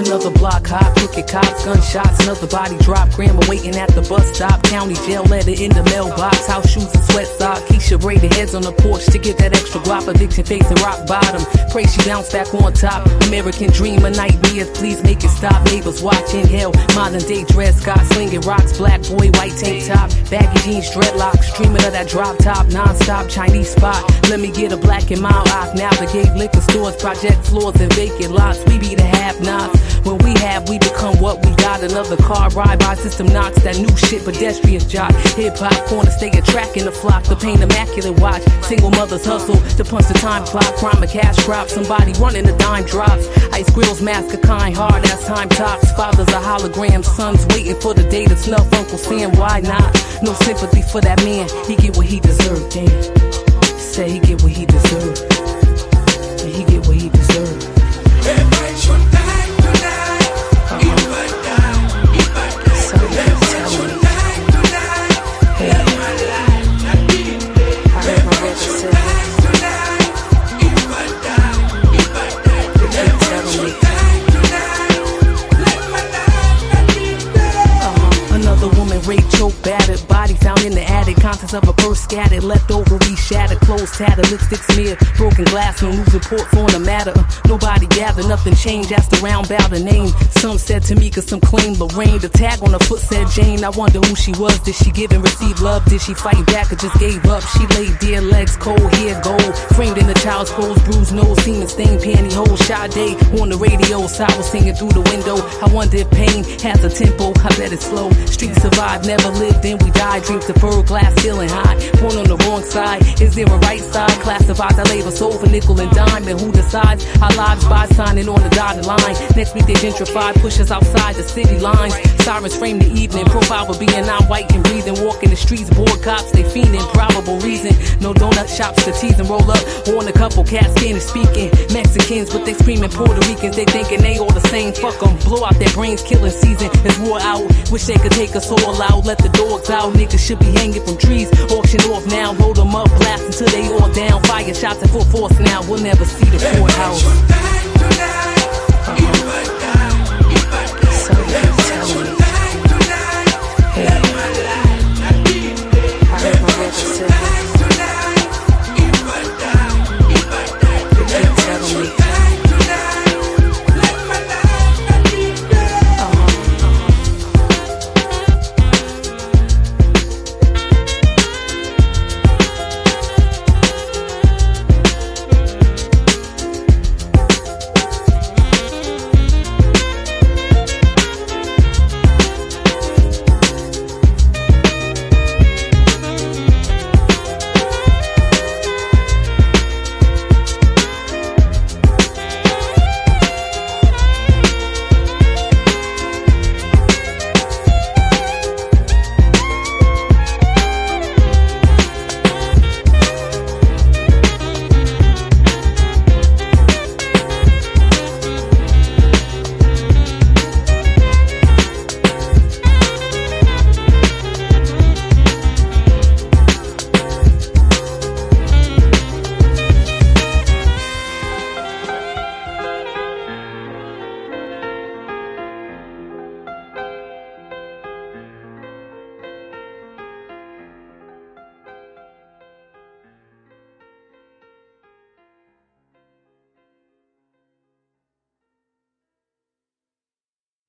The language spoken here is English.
Another block hot, crooked cops, gunshots, another body drop. Grandma waiting at the bus stop. County jail letter in the mailbox. House shoes and sweat socks. Keisha braided heads on the porch to get that extra guap. Addiction facing rock bottom. Pray she bounce back on top. American dream, a nightmare. Please make it stop. Neighbors watching hell. Modern day Dred Scott slinging rocks. Black boy, white tank top. Baggy jeans, dreadlocks. Dreaming of that drop top. Non-stop Chinese spot. Let me get a black and mild off. Navigate liquor stores, project floors, and vacant lots. We be the have-nots. When we become what we got. Another car ride by system knocks. That new shit, pedestrians jock. Hip hop corner, stay a track in the flock. The pain immaculate watch. Single mothers hustle to punch the time clock. Crime a cash crop. Somebody running the dime drops. Ice grills mask a kind hard ass time tops. Fathers a hologram. Sons waiting for the day to snuff Uncle Sam. Why not? No sympathy for that man. He get what he deserved. Damn. Say he get what he deserved. Woman bad at body Contents of a purse scattered, leftover shattered, clothes tattered, lipstick smeared, broken glass, no news reports on the matter. Nobody gathered, nothing changed. Asked around about the name. Some said to Tamika, some claimed Lorraine. The tag on her foot said Jane. I wonder who she was. Did she give and receive love? Did she fight back or just gave up? She laid dear legs cold, hair gold, framed in the child's clothes, bruised nose, semen stained pantyhose. Sade on the radio, Sour singing through the window. I wonder if pain has a tempo. I bet it's slow. Street survived, never lived, then we died. Dreams deferred, glass ceiling high. Born on the wrong side. Is there a right side? Classifies our labor soul for nickel and dime. And who decides our lives by signing on the dotted line? Next week they gentrify, push us outside the city lines. Sirens frame the evening. Profile for being non white and breathing. Walking the streets, bored cops, they fiending. Probable reason. No donut shops to tease and roll up. On a couple cats, Spanish speaking. Mexicans, but they screaming Puerto Ricans. They thinking they all the same. Fuck them. Blow out their brains, killing season. It's war out. Wish they could take us all out. Let the dogs out. Niggas should be hanging from trees. Auction off now. Load them up. Blast until they all down. Fire shots at full force now. We'll never see the courthouse.